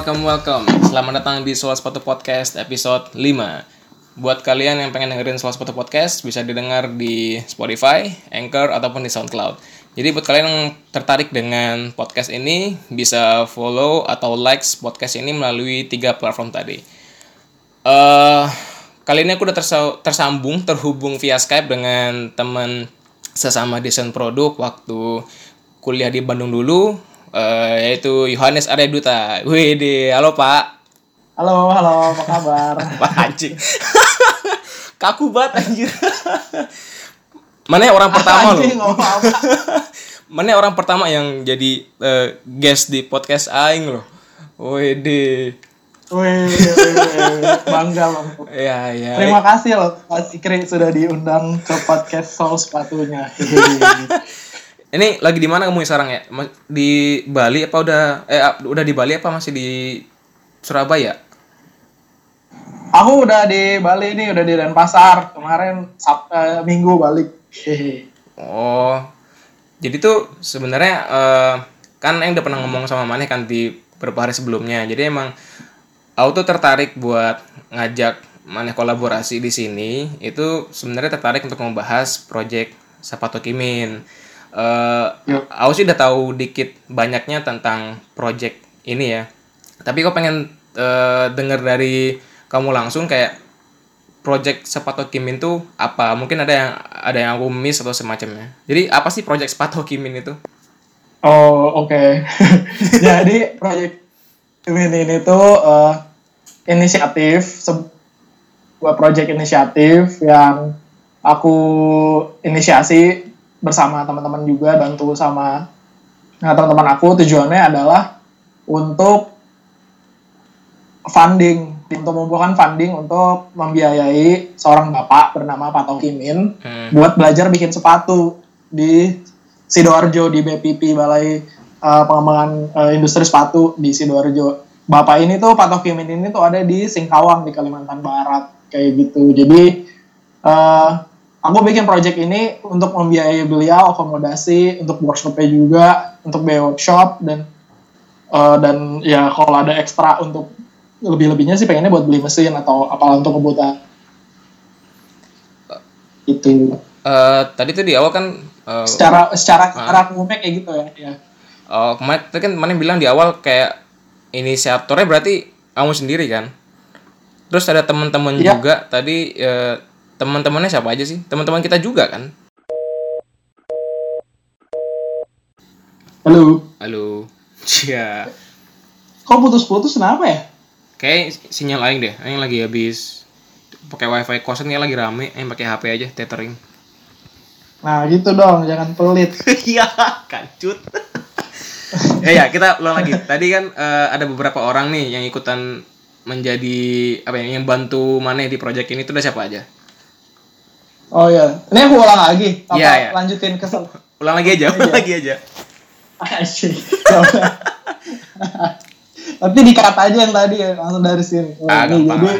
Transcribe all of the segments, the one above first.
Welcome, welcome. Selamat datang di Soal Sepatu Podcast episode 5. Buat kalian yang pengen dengerin Soal Sepatu Podcast, bisa didengar di Spotify, Anchor, ataupun di SoundCloud. Jadi buat kalian yang tertarik dengan podcast ini, bisa follow atau likes podcast ini melalui tiga platform tadi. Eh, kali ini aku udah tersa- tersambung, terhubung via Skype dengan teman sesama desain produk waktu kuliah di Bandung dulu, eh, yaitu Yohanes Arya Duta. Wih, halo Pak. Halo, halo, apa kabar? Pak anjing. Kaku banget anjir. Mana ya orang pertama loh? Anjing, apa? Mana ya orang pertama yang jadi eh, guest di podcast aing loh. Wede. Wih, wih, bangga bang. Ya, ya. Terima kasih loh Mas Ikri sudah diundang ke podcast Soul Sepatunya. Ini lagi di mana kamu sekarang ya? Di Bali apa udah eh udah di Bali apa masih di Surabaya? Aku udah di Bali nih, udah di Denpasar. Kemarin Sab eh, Minggu balik. Oh. Jadi tuh sebenarnya eh, kan yang udah pernah ngomong sama Maneh kan di beberapa hari sebelumnya. Jadi emang aku tuh tertarik buat ngajak Maneh kolaborasi di sini. Itu sebenarnya tertarik untuk membahas project Sapato Kimin. Yuk. aku sih udah tahu dikit banyaknya tentang project ini ya. Tapi kok pengen eh, denger dari kamu langsung kayak project sepatu Kimin tuh apa? Mungkin ada yang ada yang aku miss atau semacamnya. Jadi apa sih project sepatu Kimin itu? Oh, oke. Jadi proyek Kimin ini tuh eh, inisiatif sebuah proyek inisiatif yang aku inisiasi bersama teman-teman juga bantu sama nah, teman-teman aku tujuannya adalah untuk funding untuk mengumpulkan funding untuk membiayai seorang bapak bernama Pak Tokimin Hmm. buat belajar bikin sepatu di Sidoarjo di BPP Balai uh, Pengembangan uh, Industri Sepatu di Sidoarjo. Bapak ini tuh Pak Tokimin ini tuh ada di Singkawang di Kalimantan Barat kayak gitu. Jadi uh, aku bikin project ini untuk membiayai beliau akomodasi untuk workshopnya juga untuk biaya workshop dan uh, dan ya kalau ada ekstra untuk lebih-lebihnya sih pengennya buat beli mesin atau apalah untuk kebutuhan itu Eh, tadi tuh di awal kan eh, secara secara secara umumnya kayak gitu ya, ya. oh, kemarin tadi kan Maneh bilang di awal kayak inisiatornya berarti kamu sendiri kan? Terus ada teman-teman Iya. juga tadi eh, teman-temannya siapa aja sih? Teman-teman kita juga kan? halo Halo. Iya. kok putus-putus kenapa ya Kayak sinyal aing deh. Aing lagi habis pakai wifi kosan kayak lagi rame. Aing pakai HP aja tethering. nah gitu dong jangan pelit Iya, kancut. ya ya, kita ulang lagi. Tadi kan eh, ada beberapa orang nih yang ikutan menjadi apa ya, yang bantu Maneh di project ini itu udah siapa aja? Oh ya ini aku ulang lagi apa Iya, iya. lanjutin ke Ulang lagi aja, ulang lagi aja. Asyik. Tapi dikat aja yang tadi ya, langsung dari sini. Oh, Ah, ini, jadi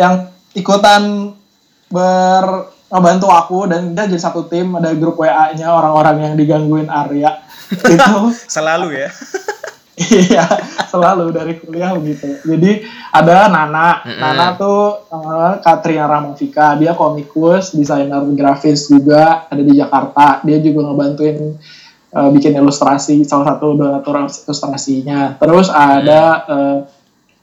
yang ikutan ber ngebantu aku dan kita jadi satu tim ada grup WA-nya orang-orang yang digangguin Arya itu Selalu ya. Iya selalu dari kuliah begitu. Jadi ada Nana. Mm-mm. Nana tuh uh, Katrina Ramavika dia komikus desainer grafis juga ada di Jakarta. Dia juga ngebantuin uh, bikin ilustrasi salah satu donatur ilustrasinya. Terus ada uh,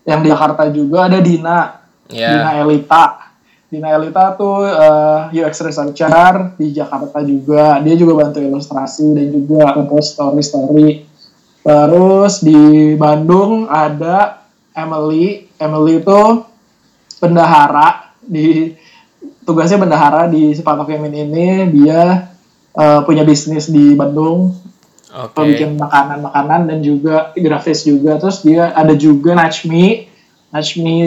yang di Jakarta juga ada Dina. Dina Ya. Elita. Dina Elita tuh uh, UX researcher di Jakarta juga. Dia juga bantu ilustrasi dan juga ngepost story story terus di Bandung ada Emily. Emily itu bendahara di tugasnya bendahara di Sepatu Kemin ini. Dia uh, punya bisnis di Bandung. Oke. bikin makanan-makanan dan juga grafis juga. Terus dia ada juga Najmi. Najmi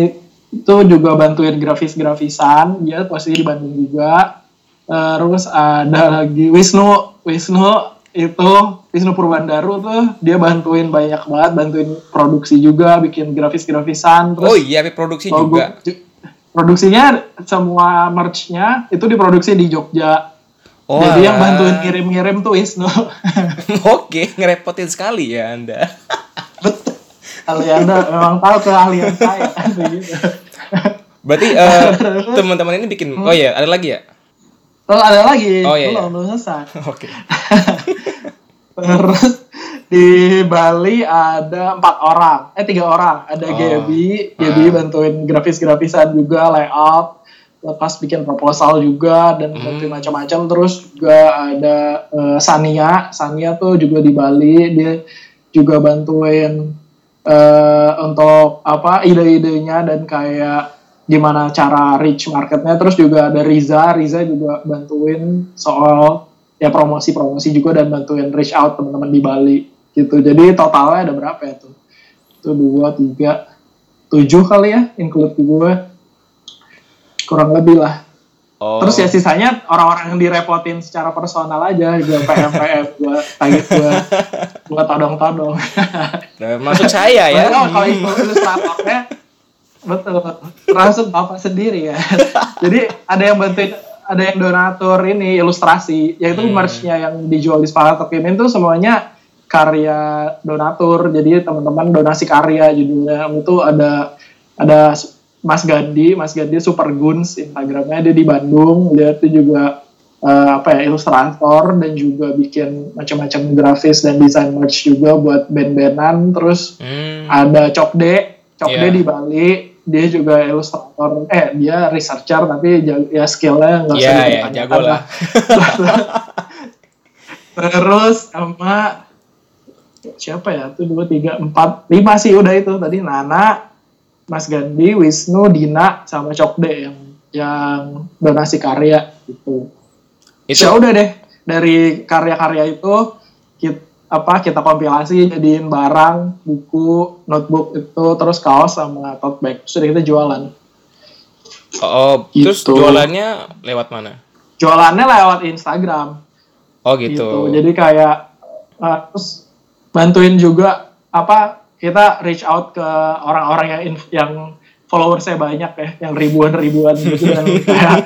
itu juga bantuin grafis-grafisan. Dia posisi di Bandung juga. Terus ada lagi Wisnu. Wisnu itu Wisnu Purbandaru tuh dia bantuin banyak banget bantuin produksi juga bikin grafis-grafisan terus Oh iya, produksi logo- juga. ju- produksinya semua merch-nya itu diproduksi di Jogja Oh, Jadi yang bantuin ngirim-ngirim tuh Wisnu. Oke, ngerepotin sekali ya Anda. Betul. Alianda memang tahu keahlian saya gitu. Berarti eh, teman-teman ini bikin Oh iya, ada lagi ya? Terus ada lagi, Oh, iya, belum iya. belum selesai. Oke. Terus di Bali ada empat orang, eh tiga orang. Ada Oh. Gaby, Gaby Ah. bantuin grafis-grafisan juga, layout, lepas bikin proposal juga dan Hmm. macam-macam. Terus juga ada eh, Sania, Sania tuh juga di Bali, dia juga bantuin eh, untuk apa ide-idenya dan kayak gimana cara reach marketnya. Terus juga ada Riza, Riza juga bantuin soal ya promosi-promosi juga dan bantuin reach out teman-teman di Bali gitu. Jadi totalnya ada berapa ya tuh? Itu dua, tiga, tujuh kali ya, include gue. Kurang lebih lah. Oh. Terus ya sisanya orang-orang yang direpotin secara personal aja, gue PM PM, gue tagih gue, gue todong-todong. Nah, maksud saya ya. Kalau itu ilustratornya betul termasuk bapak sendiri ya. Jadi ada yang bantuin, ada yang donatur ini ilustrasi, yaitu Hmm. merch-nya yang dijual di Sepakat Tokimin itu semuanya karya donatur. Jadi teman-teman donasi karya judulnya itu ada ada Mas Gandhi, Mas Gandhi Super Guns Instagramnya dia di Bandung, dia itu juga eh, apa ya ilustrator dan juga bikin macam-macam grafis dan desain merch juga buat band-bandan. Terus Hmm. ada Cokde, Cokde Iya. di Bali, dia juga ilustrator, eh dia researcher tapi ya skillnya nggak usah Iya, ya, dipertanyakan jago lah. Terus sama siapa ya? Tuh dua, tiga, empat, lima sih udah itu tadi Nana, Mas Gandhi, Wisnu, Dina, sama Cokde yang yang donasi karya gitu. Itu Ya udah deh dari karya-karya itu kita apa kita kompilasi jadiin barang buku notebook itu terus kaos sama tote bag sudah kita jualan oh, terus Gitu. jualannya lewat mana? jualannya lewat Instagram Oh gitu. gitu. Jadi kayak uh, terus bantuin juga apa kita reach out ke orang-orang yang yang followersnya banyak ya, yang ribuan-ribuan gitu dan kayak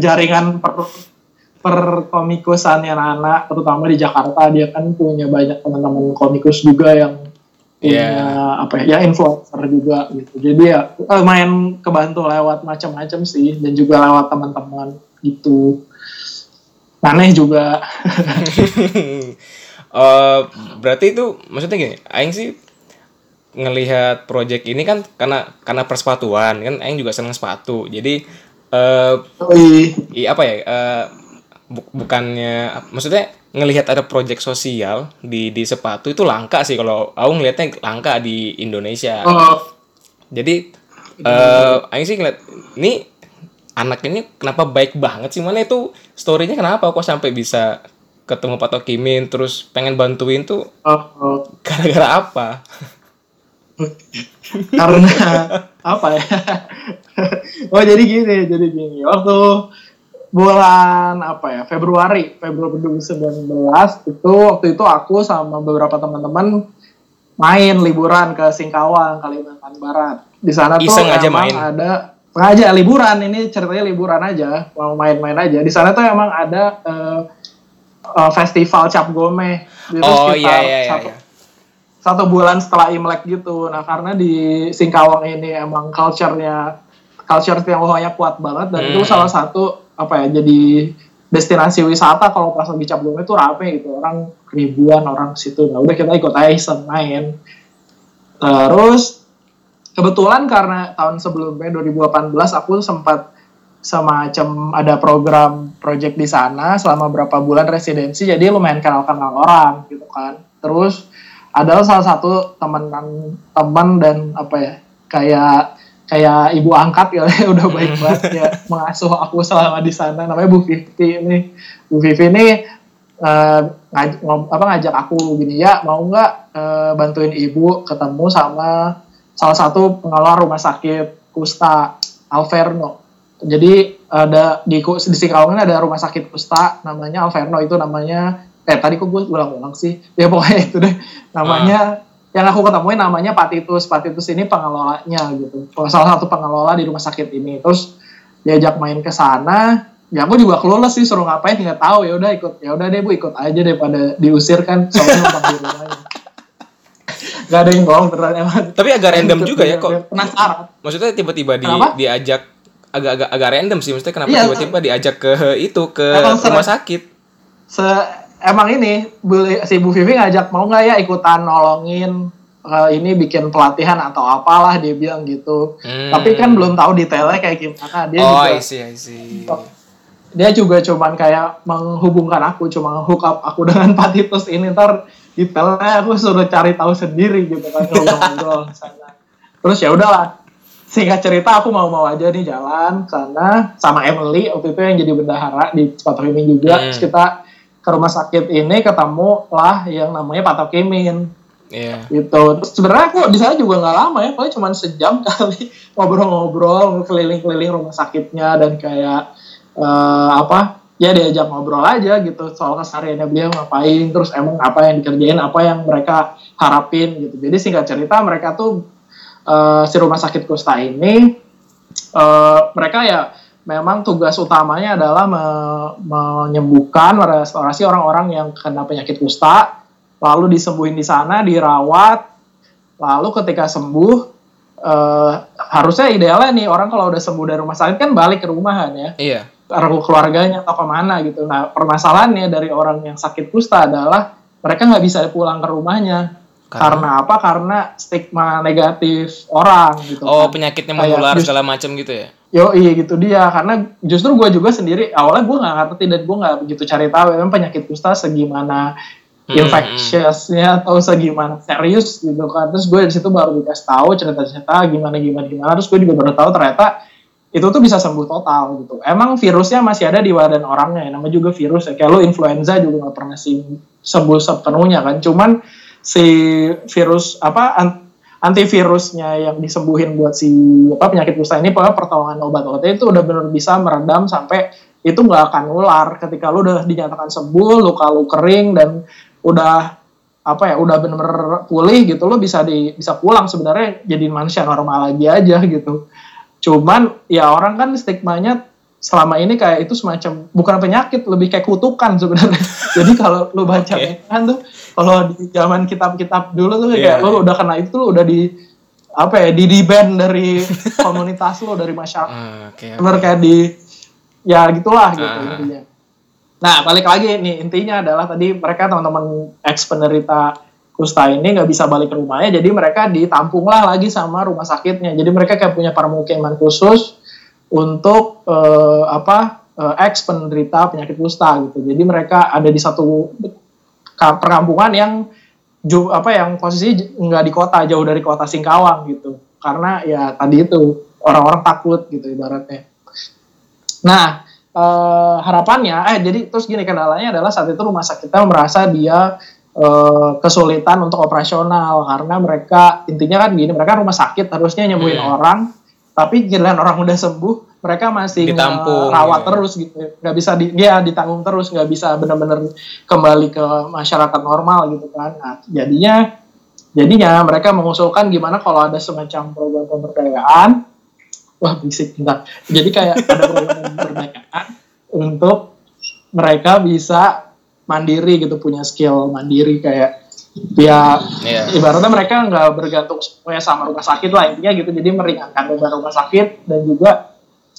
jaringan per per komikusannya Nana, terutama di Jakarta dia kan punya banyak teman-teman komikus juga yang punya Iya. apa ya, ya influencer juga gitu. Jadi ya eh, main kebantu lewat macam-macam sih dan juga lewat teman-teman gitu. Aneh juga. Eh, berarti itu maksudnya gini, aing sih ngelihat project ini kan karena karena persepatuan kan aing juga seneng sepatu. Jadi eh Oi. i apa ya? bu- bukannya maksudnya ngelihat ada project sosial di di sepatu itu langka sih kalau aku ngelihatnya langka di Indonesia. Oh, Jadi eh aing sih ngeliat ini anak ini kenapa baik banget sih mana itu storynya kenapa kok sampai bisa ketemu Pak Tokimin terus pengen bantuin tuh oh, oh. gara-gara apa? karena apa ya? oh jadi gini, jadi gini. Waktu bulan apa ya Februari Februari 2019 itu waktu itu aku sama beberapa teman-teman main liburan ke Singkawang Kalimantan Barat di sana tuh Iseng aja emang main. ada sengaja liburan ini ceritanya liburan aja mau main-main aja di sana tuh emang ada eh, eh, festival cap gome Itu Oh sekitar iya iya iya. satu- iya. satu bulan setelah Imlek gitu. Nah, karena di Singkawang ini emang culture-nya culture Tionghoanya kuat banget dan itu Hmm. salah satu apa ya jadi destinasi wisata kalau pas lagi Cap itu rame gitu. Orang ribuan orang situ. Nah, udah kita ikut aja iseng. Terus kebetulan karena tahun sebelumnya 2018 aku sempat semacam ada program project di sana selama berapa bulan residensi jadi lumayan kenal-kenal orang gitu kan terus ada salah satu teman teman dan apa ya kayak kayak ibu angkat ya udah baik banget ya mengasuh aku selama di sana. Namanya Bu Vivi ini. Bu Vivi ini eh, ngaj- apa ngajak aku gini ya mau nggak eh, bantuin ibu ketemu sama salah satu pengelola rumah sakit Kusta Alverno. Jadi ada di di Singkawang ini ada rumah sakit Kusta namanya Alverno itu namanya eh tadi kok gue ulang-ulang sih. Ya pokoknya itu deh namanya yang aku ketemuin namanya Pak Titus. Pak Titus ini pengelolanya gitu. Salah satu pengelola di rumah sakit ini. Terus diajak main ke sana. Ya aku juga kelulus sih suruh ngapain nggak tahu. Ya udah ikut ya udah deh bu ikut aja daripada diusir kan. Soalnya di rumahnya nggak ada yang bohong ternyata Tapi agak random juga ya kok. penasaran. Maksudnya tiba-tiba di Kenapa? diajak agak-agak agak random sih. Maksudnya kenapa Iya, tiba-tiba diajak ke itu ke rumah sakit? se emang ini si Bu Vivi ngajak mau nggak ya ikutan nolongin eh, ini bikin pelatihan atau apalah dia bilang gitu Hmm. tapi kan belum tahu detailnya kayak gimana dia oh, juga I see, I see. dia juga cuman kayak menghubungkan aku cuma hook up aku dengan Pak Titus ini ntar detailnya aku suruh cari tahu sendiri gitu kan ngobrol-ngobrol sana terus ya udahlah singkat cerita aku mau mau aja nih jalan sana sama Emily waktu itu yang jadi bendahara di Patokimin juga Hmm. terus kita ke rumah sakit ini ketemu lah yang namanya Patokimin Iya. gitu. Terus sebenarnya aku di sana juga nggak lama ya paling cuma sejam kali ngobrol-ngobrol keliling-keliling rumah sakitnya dan kayak eh, apa ya diajak ngobrol aja gitu soal kesehariannya beliau ngapain terus emang apa yang dikerjain apa yang mereka harapin gitu. Jadi singkat cerita mereka tuh eh, si rumah sakit Kusta ini eh, mereka ya memang tugas utamanya adalah me- menyembuhkan merestorasi orang-orang yang kena penyakit kusta lalu disembuhin di sana dirawat lalu ketika sembuh eh, harusnya idealnya nih orang kalau udah sembuh dari rumah sakit kan balik ke rumahan ya Iya. ke keluarganya atau ke mana gitu nah permasalahannya dari orang yang sakit kusta adalah mereka nggak bisa pulang ke rumahnya Karena? karena apa karena stigma negatif orang gitu Oh, kan. penyakitnya menular segala macam gitu ya? Yo iya gitu dia. Karena justru gue juga sendiri awalnya gue nggak ngerti dan gue nggak begitu cari tahu. Emang penyakit kusta segimana Hmm, infectiousnya atau segimana serius gitu kan. Terus gue di situ baru dikasih tahu cerita-cerita gimana gimana gimana. Terus gue juga baru tahu ternyata itu tuh bisa sembuh total gitu. Emang virusnya masih ada di badan orangnya. Ya namanya juga virus ya. Kayak lo influenza juga nggak pernah sih sembuh sepenuhnya kan. Cuman si virus apa antivirusnya yang disembuhin buat si apa penyakit kusta ini pokoknya pertolongan obat-obatnya itu udah benar bisa meredam sampai itu nggak akan nular. Ketika lu udah dinyatakan sembuh luka lu kering dan udah apa ya udah bener-bener pulih gitu lo bisa di bisa pulang sebenarnya jadi manusia normal lagi aja gitu. Cuman ya orang kan stigmanya selama ini kayak itu semacam bukan penyakit lebih kayak kutukan sebenarnya jadi kalau lu baca Oke. kan tuh kalau di zaman kitab-kitab dulu tuh Iya, kayak lu iya. udah kena itu lu udah di apa ya di di ban dari komunitas lu dari masyarakat Ah, Oke. bener kayak di ya gitulah gitu Ah. intinya. Nah balik lagi nih intinya adalah tadi mereka teman-teman ex penderita kusta ini nggak bisa balik ke rumahnya, jadi mereka ditampung lah lagi sama rumah sakitnya. Jadi mereka kayak punya permukiman khusus untuk eh, apa eh, ex penderita penyakit kusta gitu. Jadi mereka ada di satu ka- perkampungan yang ju, apa yang posisi nggak di kota jauh dari kota Singkawang gitu. Karena ya tadi itu orang-orang takut gitu ibaratnya. Nah, eh, harapannya, eh jadi terus gini kendalanya adalah saat itu rumah sakitnya merasa dia eh, kesulitan untuk operasional karena mereka intinya kan gini, mereka rumah sakit harusnya nyembuhin Hmm. orang, tapi giliran orang udah sembuh, mereka masih Ditampung, rawat gitu. terus gitu, nggak bisa di, dia ditanggung terus, nggak bisa benar-benar kembali ke masyarakat normal gitu kan. Nah, jadinya jadinya mereka mengusulkan gimana kalau ada semacam program pemberdayaan wah bisik bentar. Jadi kayak ada program pemberdayaan untuk mereka bisa mandiri gitu punya skill mandiri kayak ya Iya. ibaratnya mereka nggak bergantung semuanya sama rumah sakit lah intinya gitu jadi meringankan beban rumah sakit dan juga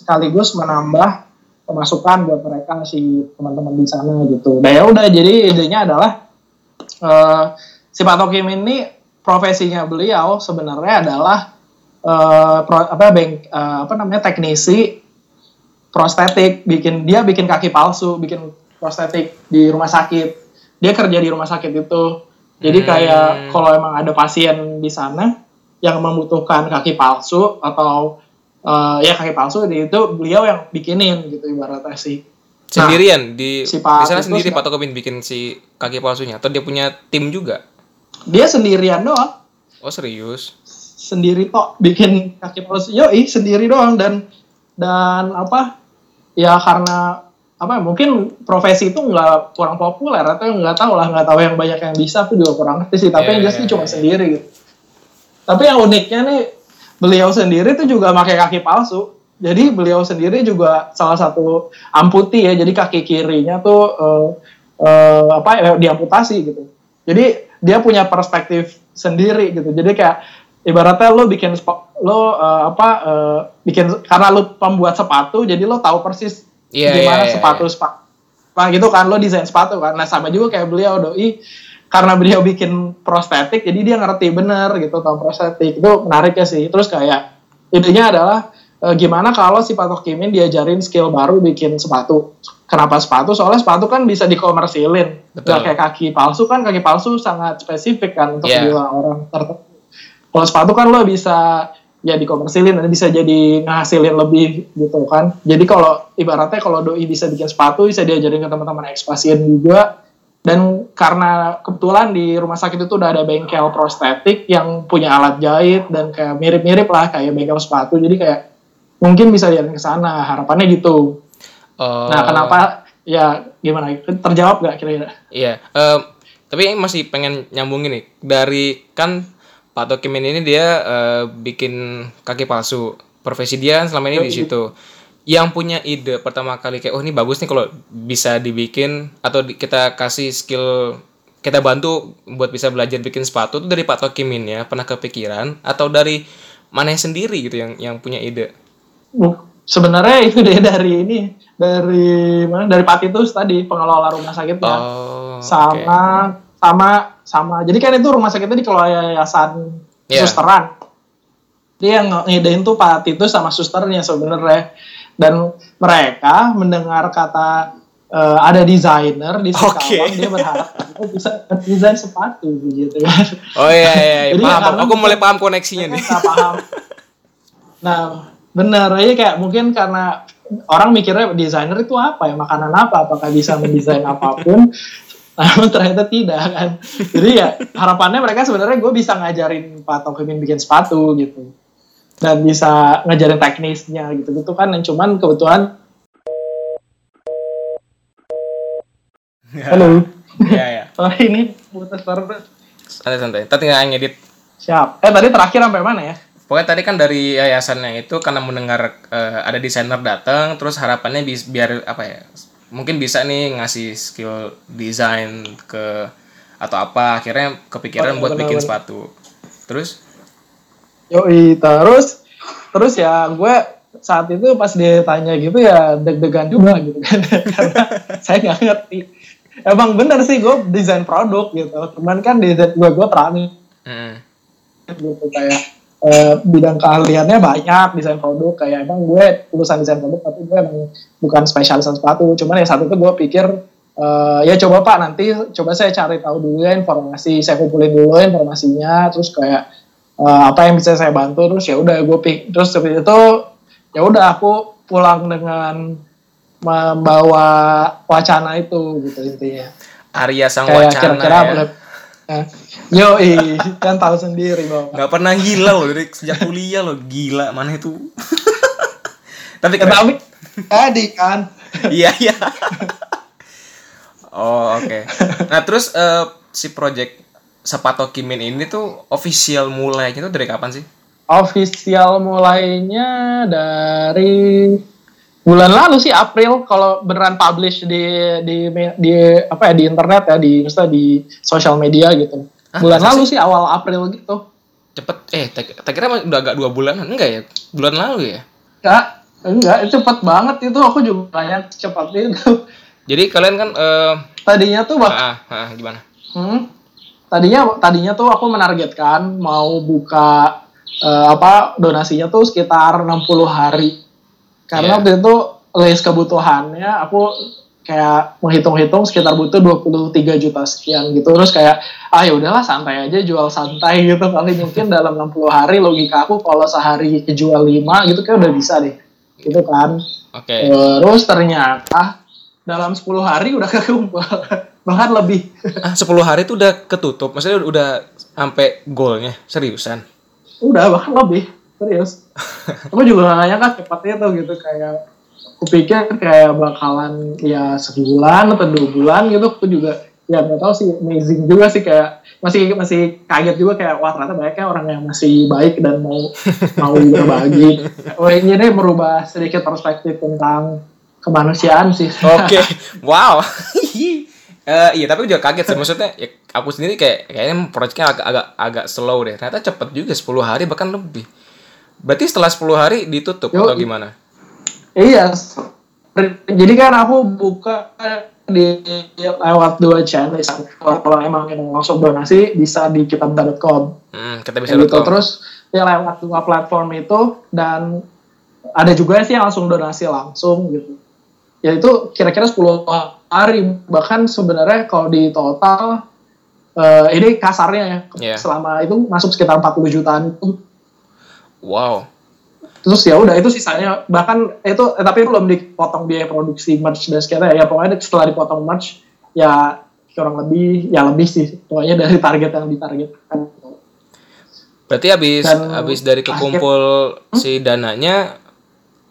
sekaligus menambah pemasukan buat mereka si teman-teman di sana gitu. Nah ya udah jadi idenya adalah eh, si Pak Tokim ini profesinya beliau sebenarnya adalah eh, pro- apa bank eh, apa namanya teknisi prostetik bikin dia bikin kaki palsu bikin prostetik di rumah sakit dia kerja di rumah sakit itu jadi Hmm. kayak kalau emang ada pasien di sana yang membutuhkan kaki palsu atau eh, ya kaki palsu itu beliau yang bikinin gitu ibaratnya sih. Sendirian? Di si Pak di sana sendiri Pak Tokobin bikin si kaki palsunya? Atau dia punya tim juga? dia sendirian doang. Oh serius? sendiri tok bikin kaki palsu. Yoi sendiri doang. Dan dan apa? Ya karena apa ya, mungkin profesi itu nggak kurang populer atau nggak tahu lah nggak tahu yang banyak yang bisa aku juga kurang ngerti sih. Tapi Iya, yang jelas iya, ini cuma iya. sendiri gitu. Tapi yang uniknya nih beliau sendiri tuh juga pakai kaki palsu. Jadi beliau sendiri juga salah satu amputi ya jadi kaki kirinya tuh eh, eh, apa ya diamputasi gitu. Jadi dia punya perspektif sendiri gitu. Jadi kayak ibaratnya lo bikin lo uh, apa uh, bikin karena lo pembuat sepatu jadi lo tahu persis Iya, gimana iya, iya, sepatu sepatu nah gitu kan lo desain sepatu kan. Nah sama juga kayak beliau doi karena beliau bikin prostetik jadi dia ngerti bener gitu tentang prostetik itu menarik ya sih terus kayak idenya adalah eh, gimana kalau si Patok Kimin diajarin skill baru bikin sepatu kenapa sepatu soalnya sepatu kan bisa dikomersilin. Gak kayak kaki palsu kan kaki palsu sangat spesifik kan untuk Iya. yeah. orang tertentu kalau sepatu kan lo bisa ya dikomersilin dan bisa jadi ngasilin lebih gitu kan jadi kalau ibaratnya kalau doi bisa bikin sepatu bisa diajarin ke teman-teman ekspasien juga dan karena kebetulan di rumah sakit itu udah ada bengkel prostetik yang punya alat jahit dan kayak mirip-mirip lah kayak bengkel sepatu. Jadi kayak mungkin bisa diajarin ke sana harapannya gitu. Oh, nah kenapa? Ya gimana? Terjawab gak kira-kira? Iya, em, tapi masih pengen nyambungin nih dari kan Pak Tokimin ini dia eh, bikin kaki palsu. Profesi dia selama ini di situ. Yang punya ide pertama kali kayak oh ini bagus nih kalau bisa dibikin atau di- kita kasih skill kita bantu buat bisa belajar bikin sepatu itu dari Pak Tokimin ya pernah kepikiran? Atau dari mana sendiri gitu yang yang punya ide? Sebenarnya itu deh dari ini dari mana? Dari Patitus tadi pengelola rumah sakitnya. Oh, sama sama sama. Jadi kan itu rumah sakitnya dikelola yayasan Iya. susteran. Dia yang ngidein tuh Pak Titus sama susternya sebenarnya dan mereka mendengar kata eh, ada desainer di Singkawang Oke. dia berharap oh, bisa desain sepatu gitu kan Oh iya iya, iya. Jadi paham. karena Aku mulai paham koneksinya nih. paham nah benar ya kayak mungkin karena orang mikirnya desainer itu apa ya makanan apa apakah bisa mendesain apa pun namun ternyata tidak kan jadi ya harapannya mereka sebenarnya gue bisa ngajarin Pak Tokimin bikin sepatu gitu dan bisa ngajarin teknisnya gitu gitu kan yang cuman kebetulan halo Iya iya. oh ini putus terus Santai santai. Tadi tinggal ngedit siap eh tadi terakhir sampai mana ya Pokoknya tadi kan dari yayasannya itu karena mendengar eh, ada desainer datang, terus harapannya bis, biar apa ya? Mungkin bisa nih ngasih skill desain ke atau apa, akhirnya kepikiran Oh, buat benar, bikin sepatu. Terus Yoi, terus terus ya gue saat itu pas dia tanya gitu ya deg-degan juga gitu kan. Karena saya nggak ngerti. Emang bener sih gue desain produk gitu. Cuman kan desain gue gue terani. Mm, gitu kayak eh, bidang keahliannya banyak desain produk. Kayak emang gue lulusan desain produk tapi gue emang bukan spesialis sepatu. Cuman ya saat itu gue pikir eh, ya coba pak nanti coba saya cari tahu dulu ya informasi. Saya kumpulin dulu informasinya terus kayak eh, apa yang bisa saya bantu terus ya udah gue pik terus seperti itu ya udah aku pulang dengan membawa wacana itu gitu intinya Arya sang kayak wacana kira-kira ya. Nah, yo kan tahu sendiri bahwa Nggak pernah gila loh dari sejak kuliah loh gila mana itu. Tapi Ya, keren. tapi tadi kan Iya iya. oh oke. Nah terus eh, si project Sepato Kimin ini tuh official mulainya tuh dari kapan sih? official mulainya dari bulan lalu sih April kalau beneran publish di di di apa ya di internet ya di misalnya di sosial media gitu Hah, bulan lalu sih awal April gitu Cepet, eh tak kira udah agak dua bulanan enggak ya? Bulan lalu ya? enggak enggak cepet banget itu aku juga banyak cepat itu Jadi kalian kan eh tadinya tuh bak ah, ah, gimana? Hmm. Tadinya tadinya tuh aku menargetkan mau buka eh, apa donasinya tuh sekitar 60 hari. Karena Iya. waktu itu list kebutuhannya aku kayak menghitung-hitung sekitar butuh 23 juta sekian gitu. Terus kayak ah ya udahlah santai aja jual santai gitu kali mungkin dalam 60 hari logika aku kalau sehari kejual 5 gitu kayak udah bisa deh. Gitu kan. Oke. Terus ternyata dalam 10 hari udah kekumpul. Bahkan lebih. Ah 10 hari tuh udah ketutup. Maksudnya udah, udah sampai goalnya seriusan. udah bahkan lebih serius aku juga gak nyangka cepatnya tuh gitu kayak aku pikir kayak bakalan ya sebulan atau dua bulan gitu aku juga ya nggak tahu sih amazing juga sih kayak masih masih kaget juga kayak wah ternyata banyaknya orang yang masih baik dan mau mau berbagi Wah, ini deh merubah sedikit perspektif tentang kemanusiaan sih Oke. wow. Eh, iya tapi juga kaget sih maksudnya ya, aku sendiri kayak kayaknya proyeknya agak agak agak slow deh ternyata cepet juga 10 hari bahkan lebih berarti setelah 10 hari ditutup Yo, atau gimana Iya. Jadi kan aku buka di lewat dua channel. Kalau kalau emang yang langsung donasi bisa di kitabda.com. hmm, kita bisa gitu. Terus ya lewat dua platform itu dan ada juga sih yang langsung donasi langsung gitu. Ya itu kira-kira 10 hari bahkan sebenarnya kalau di total eh, ini kasarnya ya Iya. selama itu masuk sekitar 40 jutaan itu. Wow. Terus ya udah itu sisanya. Bahkan itu eh, tapi belum dipotong biaya produksi merch dan sekitar ya pokoknya setelah dipotong merch ya kurang lebih ya lebih sih. Pokoknya dari target yang ditargetkan. Berarti habis Dan habis dari kekumpul si dananya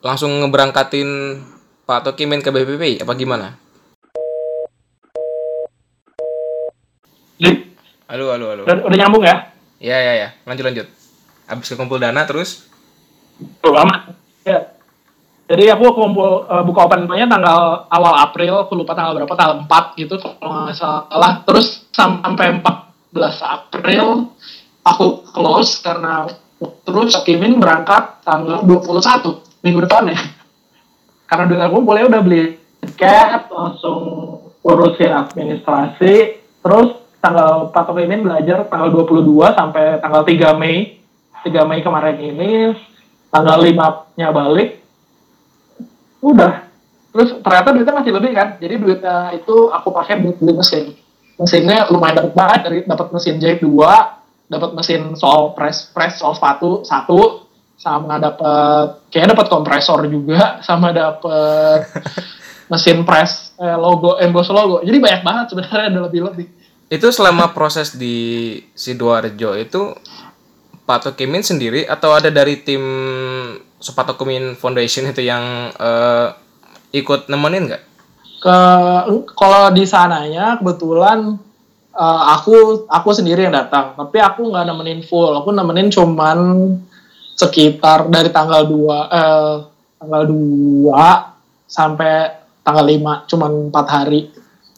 langsung ngeberangkatin Pak Tokimin ke BPPI apa gimana halo halo halo. Udah, udah nyambung ya? Ya ya ya. Lanjut lanjut. Habis kekumpul dana terus? Belum amat ya. Jadi aku kumpul eh, buka open nya tanggal awal April, aku lupa tanggal berapa, tanggal 4 gitu kalau nggak salah. Terus sam- sampai 14 April aku close karena terus Kimin berangkat tanggal 21 minggu depan ya. Karena duit aku boleh udah beli tiket, langsung urusin administrasi, terus tanggal Pak Kimin belajar tanggal 22 sampai tanggal 3 Mei. 3 Mei kemarin ini, tanggal 5-nya balik, udah. Terus ternyata duitnya masih lebih kan? Jadi duitnya itu aku pakai buat beli mesin. Mesinnya lumayan dapat banget dari dapat mesin jahit dua dapat mesin sol press press sol sepatu satu sama dapat kayaknya dapat kompresor juga sama dapat mesin press eh, logo emboss logo. Jadi banyak banget sebenarnya ada lebih lebih itu selama proses di sidoarjo itu Pak Tokimin sendiri atau ada dari tim Pak Tokimin Foundation itu yang eh, ikut nemenin nggak? ke kalau di sananya kebetulan eh, aku aku sendiri yang datang. Tapi aku nggak nemenin full. Aku nemenin cuman sekitar dari tanggal 2 eh, tanggal 2 sampai tanggal 5 cuman empat hari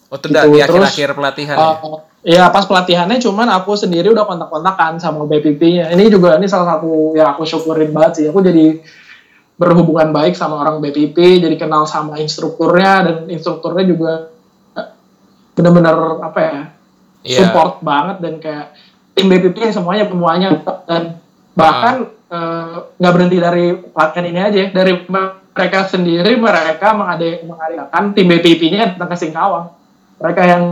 Oh, itu Gitu, di terus, akhir-akhir pelatihan ya? Eh, Iya pas pelatihannya cuman aku sendiri udah kontak-kontakan sama BPP-nya. Ini juga ini salah satu yang aku syukurin banget sih. Aku jadi berhubungan baik sama orang BPP, jadi kenal sama instrukturnya dan instrukturnya juga eh, benar-benar apa ya Iya. support banget dan kayak tim BPP yang semuanya semuanya dan bahkan eh, nggak berhenti dari pelatihan ini aja dari mereka sendiri mereka mengadakan tim BPP-nya datang ke Singkawang mereka yang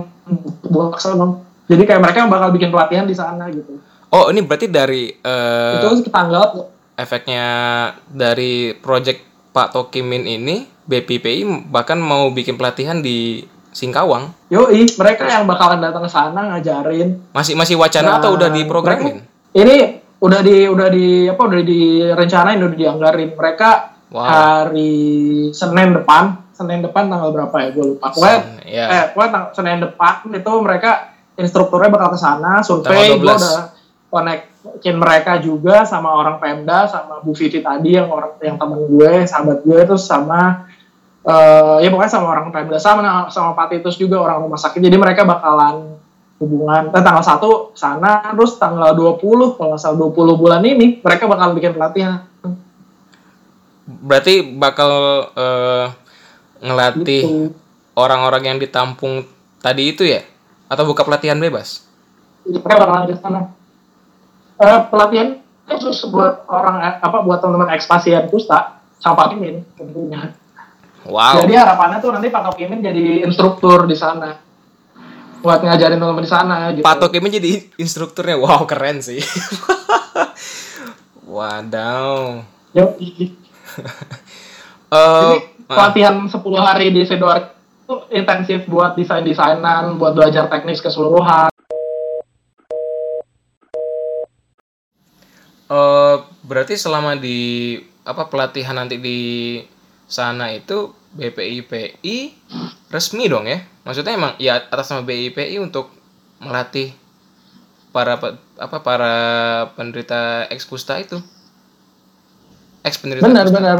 buat sono jadi kayak mereka bakal bikin pelatihan di sana gitu Oh, ini berarti dari eh, itu tanggal efeknya dari project Pak Tokimin ini BPPI bahkan mau bikin pelatihan di Singkawang. yoi mereka yang bakalan datang ke sana ngajarin Masih masih wacana Nah, atau udah diprogramin? mereka- ini udah di udah di apa udah direncanain udah dianggarin mereka Wow. hari Senin depan Senin depan tanggal berapa ya gue lupa pokoknya Sen- ya. eh pokoknya tang- Senin depan itu mereka instrukturnya bakal ke sana survei Tanggal gue 12. udah connectin mereka juga sama orang Pemda sama Bu Vivi tadi yang orang yang temen gue sahabat gue terus sama eh ya pokoknya sama orang Pemda sama sama Pak Titus juga orang rumah sakit jadi mereka bakalan hubungan eh, tanggal 1 sana terus tanggal 20 kalau nggak salah 20 bulan ini mereka bakal bikin pelatihan Berarti bakal eh, ngelatih gitu. orang-orang yang ditampung tadi itu ya? Atau buka pelatihan bebas? Bakalan ke sana. Eh, pelatihan khusus buat orang eh, apa buat teman-teman ekspasian Pusta sama Pak Kimin tentunya. Wow. Jadi harapannya tuh nanti Pak Kimin jadi instruktur di sana buat ngajarin teman-teman di sana gitu. Pak Tokimin jadi instrukturnya. Wow, keren sih. Wadaw. Yuk, Eh, Jadi pelatihan 10 hari di Sidoarjo itu intensif buat desain-desainan, buat belajar teknis keseluruhan. eh, berarti selama di apa pelatihan nanti di sana itu BPIPI resmi dong ya? Maksudnya emang ya atas nama BPIPI untuk melatih para apa para penderita ex kusta itu. Ex penderita Benar, kusta. benar.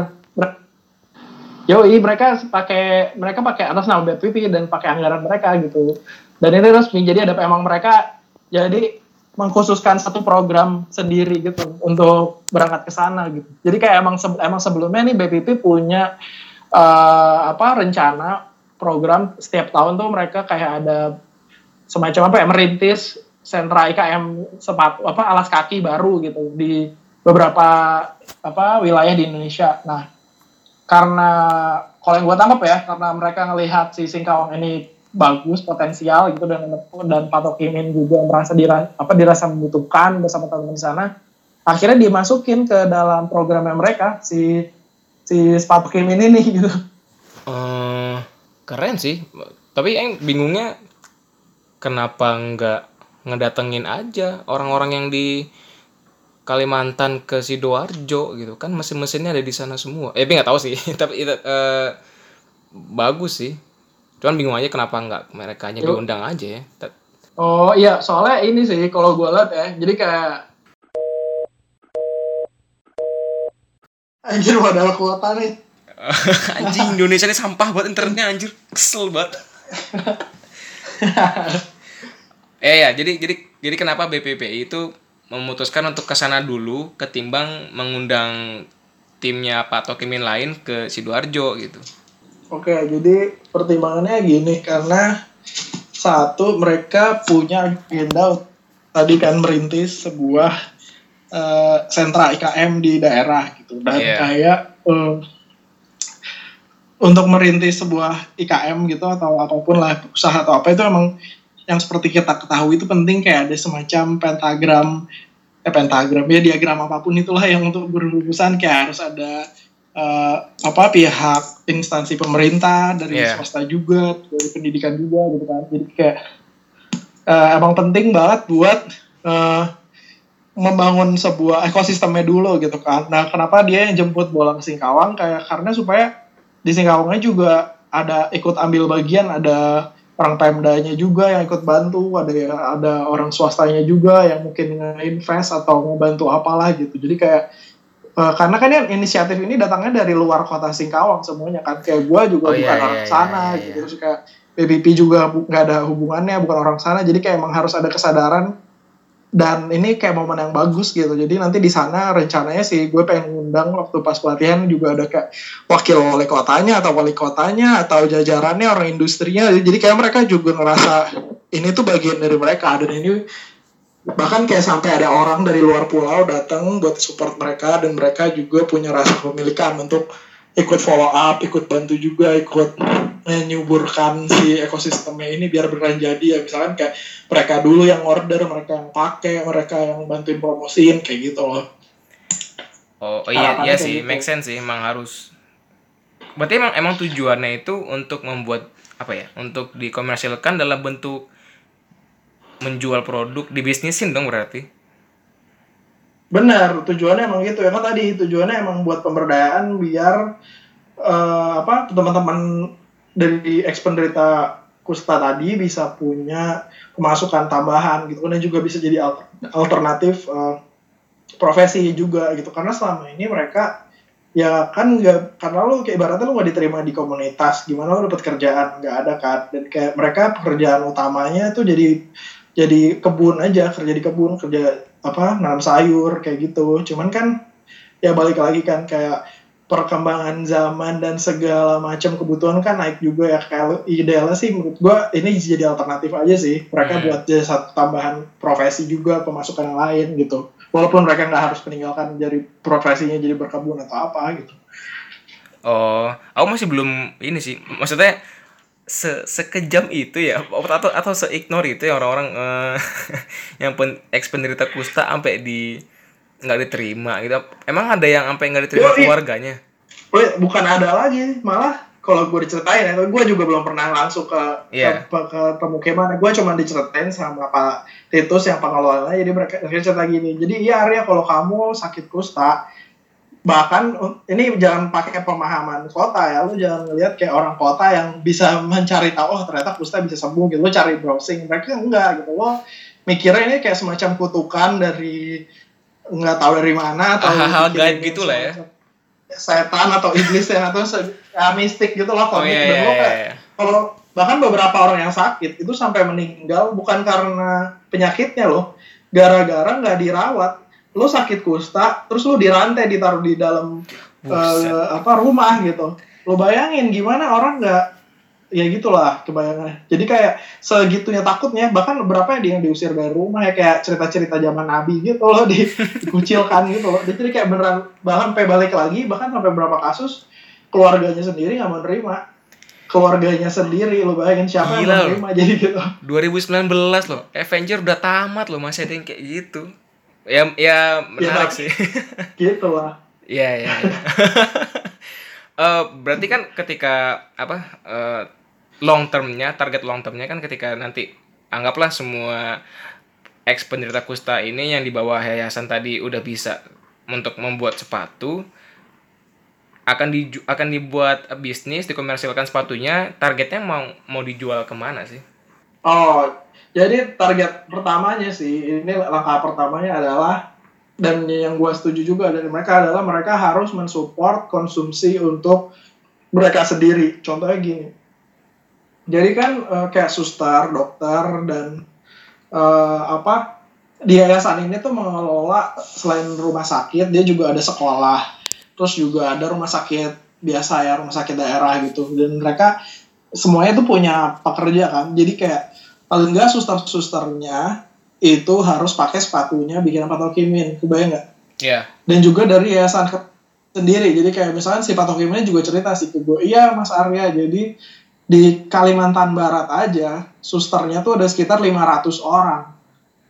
Yoi, mereka pakai mereka pakai atas nama BPP dan pakai anggaran mereka gitu. Dan ini resmi, jadi ada emang mereka jadi mengkhususkan satu program sendiri gitu untuk berangkat ke sana gitu. Jadi kayak emang emang sebelumnya nih BPP punya uh, apa rencana program setiap tahun tuh mereka kayak ada semacam apa ya merintis sentra IKM sepatu apa alas kaki baru gitu di beberapa apa wilayah di Indonesia. Nah, karena kalau yang gue tangkap ya karena mereka ngelihat si Singkawang ini bagus potensial gitu dan dan Kimin juga merasa dira, apa dirasa membutuhkan bersama teman-teman di sana akhirnya dimasukin ke dalam programnya mereka si si Kimin ini gitu. Uh, keren sih tapi yang bingungnya kenapa nggak ngedatengin aja orang-orang yang di Kalimantan ke sidoarjo gitu kan mesin-mesinnya ada di sana semua. Eh nggak tahu sih. Tapi itu uh, bagus sih. Cuman bingung aja kenapa nggak mereka nya diundang aja ya. Oh iya soalnya ini sih kalau gue lihat ya jadi kayak anjir modal kuota nih. Anjing Indonesia ini sampah buat internetnya anjir. Kesel banget. Eh ya jadi jadi jadi kenapa BPPI itu memutuskan untuk ke sana dulu ketimbang mengundang timnya Pak Tokimin lain ke Sidoarjo gitu. Oke, jadi pertimbangannya gini karena satu mereka punya agenda tadi kan merintis sebuah uh, sentra IKM di daerah gitu dan yeah. kayak uh, untuk merintis sebuah IKM gitu atau apa pun lah usaha atau apa itu emang yang seperti kita ketahui itu penting kayak ada semacam pentagram eh, pentagram ya diagram apa pun itulah yang untuk berhubungan kayak harus ada uh, apa pihak instansi pemerintah dari yeah. swasta juga dari pendidikan juga gitu kan. Jadi kayak uh, emang penting banget buat uh, membangun sebuah ekosistemnya dulu gitu kan. Nah kenapa dia yang jemput bola ke Singkawang? Kayak karena supaya di Singkawangnya juga ada ikut ambil bagian ada orang Pemdanya juga yang ikut bantu, ada ada orang swastanya juga yang mungkin invest atau membantu apalah gitu. Jadi kayak uh, karena kan ya inisiatif ini datangnya dari luar kota Singkawang semuanya kan kayak gue juga oh, bukan iya, orang iya, sana iya, gitu. Terus kayak PBP juga nggak ada hubungannya bukan orang sana. Jadi kayak emang harus ada kesadaran dan ini kayak momen yang bagus gitu. Jadi nanti di sana rencananya sih gue pengen ngundang waktu pas pelatihan juga ada kayak wakil wali kotanya atau wali kotanya atau jajarannya orang industrinya. Jadi kayak mereka juga ngerasa ini tuh bagian dari mereka. Dan ini bahkan kayak sampai ada orang dari luar pulau datang buat support mereka dan mereka juga punya rasa kepemilikan untuk ikut follow up, ikut bantu juga, ikut menyuburkan si ekosistemnya ini biar beneran jadi ya misalkan kayak mereka dulu yang order, mereka yang pakai, mereka yang bantuin promosiin kayak gitu loh. Oh, oh iya iya sih, gitu. make sense sih, emang harus. Berarti emang emang tujuannya itu untuk membuat apa ya? Untuk dikomersilkan dalam bentuk menjual produk, dibisnisin dong berarti. Benar, tujuannya emang gitu. Ya kan tadi tujuannya emang buat pemberdayaan biar uh, apa teman-teman dari ex penderita kusta tadi bisa punya pemasukan tambahan gitu kan dan juga bisa jadi alternatif uh, profesi juga gitu. Karena selama ini mereka ya kan nggak karena lu kayak ibaratnya lu nggak diterima di komunitas gimana lu dapat kerjaan? Nggak ada kan? Dan kayak mereka pekerjaan utamanya tuh jadi jadi kebun aja kerja di kebun kerja apa nanam sayur kayak gitu. Cuman kan ya balik lagi kan kayak perkembangan zaman dan segala macam kebutuhan kan naik juga ya. Kayak idealnya sih menurut gua ini jadi alternatif aja sih. Mereka hmm. buat jadi satu tambahan profesi juga pemasukan yang lain gitu. Walaupun mereka nggak harus meninggalkan dari profesinya jadi berkebun atau apa gitu. Oh aku masih belum ini sih. Maksudnya se sekejam itu ya atau atau se ignore itu ya orang-orang uh, yang pen ex penderita kusta sampai di nggak diterima gitu. Emang ada yang sampai nggak diterima Yo, keluarganya? Oh, bukan ada lagi malah kalau gue diceritain ya gue juga belum pernah langsung ke yeah. ke, ke, ke pemukiman gue cuma diceritain sama pak Titus yang pengelolanya jadi mereka cerita gini. Jadi iya Arya kalau kamu sakit kusta bahkan ini jangan pakai pemahaman kota ya. Lu jangan ngelihat kayak orang kota yang bisa mencari tahu oh ternyata kusta bisa sembuh gitu. Lu cari browsing mereka enggak gitu. Lo mikirnya ini kayak semacam kutukan dari nggak tahu dari mana atau hal-hal gaib gitu lah ya. setan atau iblis yang atau se- ya, mistik gitu loh Oh komik. iya dan iya lo kayak iya. kalau bahkan beberapa orang yang sakit itu sampai meninggal bukan karena penyakitnya loh. Gara-gara nggak dirawat lo sakit kusta terus lo dirantai ditaruh di dalam Buset. eh, apa rumah gitu lo bayangin gimana orang nggak ya gitulah kebayangannya jadi kayak segitunya takutnya bahkan beberapa yang diusir dari rumah ya kayak cerita-cerita zaman nabi gitu loh di, dikucilkan gitu loh jadi kayak beneran bahkan sampai balik lagi bahkan sampai beberapa kasus keluarganya sendiri nggak menerima keluarganya sendiri lo bayangin Gila siapa yang loh. menerima jadi gitu 2019 loh. Avenger udah tamat loh, masih ada yang kayak gitu. Ya ya menarik Ya, sih. gitu lah Iya iya. iya. Eh, berarti kan ketika apa eh, long termnya, target long termnya kan ketika nanti anggaplah semua ex penderita kusta ini yang di bawah yayasan tadi udah bisa untuk membuat sepatu akan di akan dibuat bisnis dikomersilkan sepatunya targetnya mau mau dijual ke mana sih Oh, jadi target pertamanya sih, ini langkah pertamanya adalah dan yang gua setuju juga dari mereka adalah mereka harus mensupport konsumsi untuk mereka sendiri. Contohnya gini, jadi kan eh, kayak suster, dokter dan eh, apa di yayasan ini tuh mengelola selain rumah sakit, dia juga ada sekolah, terus juga ada rumah sakit biasa ya, rumah sakit daerah gitu, dan mereka semuanya tuh punya pekerja kan. Jadi kayak paling nggak suster-susternya itu harus pakai sepatunya bikinan patokimin kebayang nggak? Ya dan juga dari yayasan sendiri jadi kayak misalnya si patokiminnya juga cerita sih ke gue iya mas Arya jadi di Kalimantan Barat aja susternya tuh ada sekitar 500 orang.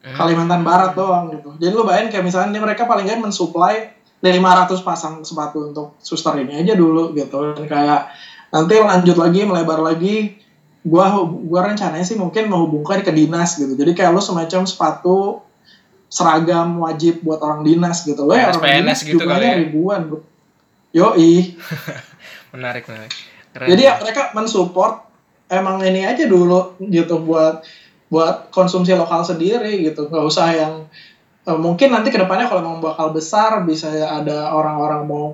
Kalimantan Barat doang gitu. Jadi lu bayangin kayak misalnya mereka paling nggak mensuplai 500 pasang sepatu untuk suster ini aja dulu gitu. Dan kayak nanti lanjut lagi melebar lagi gua gua rencananya sih mungkin menghubungkan ke dinas gitu. Jadi kayak lu semacam sepatu seragam wajib buat orang dinas gitu. Lo ya orang PNS dinas gitu jumlahnya kali ya? ribuan bro. Yoi. Menarik menarik. Keren. jadi ya mereka mensupport emang ini aja dulu gitu buat buat konsumsi lokal sendiri gitu. Nggak usah yang eh, mungkin nanti ke depannya kalau memang bakal besar bisa ada orang-orang mau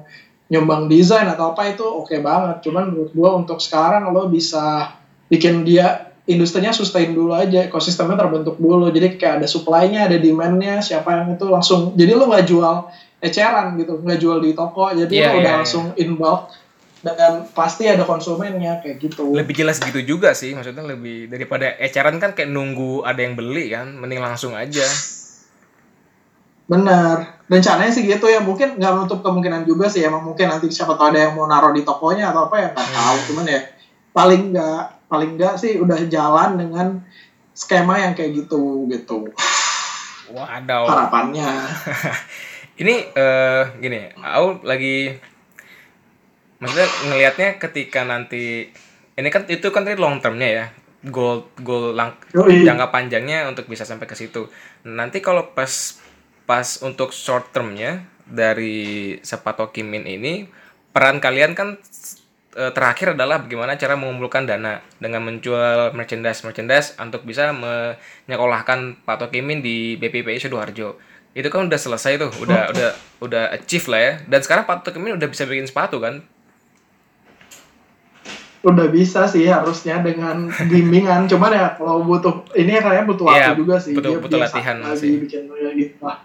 nyumbang desain atau apa itu oke banget. Cuman menurut gua untuk sekarang lo bisa bikin dia industrinya sustain dulu aja ekosistemnya terbentuk dulu jadi kayak ada supply-nya ada demand-nya siapa yang itu langsung jadi lo nggak jual eceran gitu nggak jual di toko jadi Iya, lo udah iya, iya. langsung in bulk dan pasti ada konsumennya kayak gitu lebih jelas gitu juga sih maksudnya lebih daripada eceran kan kayak nunggu ada yang beli kan mending langsung aja benar rencananya sih gitu ya mungkin nggak menutup kemungkinan juga sih emang mungkin nanti siapa tahu ada yang mau naruh di tokonya atau apa ya nggak Hmm. tahu cuman ya paling nggak paling nggak sih udah jalan dengan skema yang kayak gitu gitu. Wadaw. Harapannya. Ini eh gini aku lagi maksudnya ngelihatnya ketika nanti ini kan itu kan tadi long termnya ya goal goal lang, Yoi. jangka panjangnya untuk bisa sampai ke situ. Nanti kalau pas pas untuk short termnya dari Sepatokimin ini peran kalian kan terakhir adalah bagaimana cara mengumpulkan dana dengan menjual merchandise merchandise untuk bisa menyekolahkan Pak Tokimin di BPPI Sidoarjo. Itu kan udah selesai tuh udah udah udah achieve lah ya. Dan sekarang Pak Tokimin udah bisa bikin sepatu kan? Udah bisa sih harusnya dengan bimbingan cuman ya kalau butuh ini ya kayaknya butuh waktu Iya, juga sih. butuh- Dia butuh latihan sih. bikin ya gitu lah.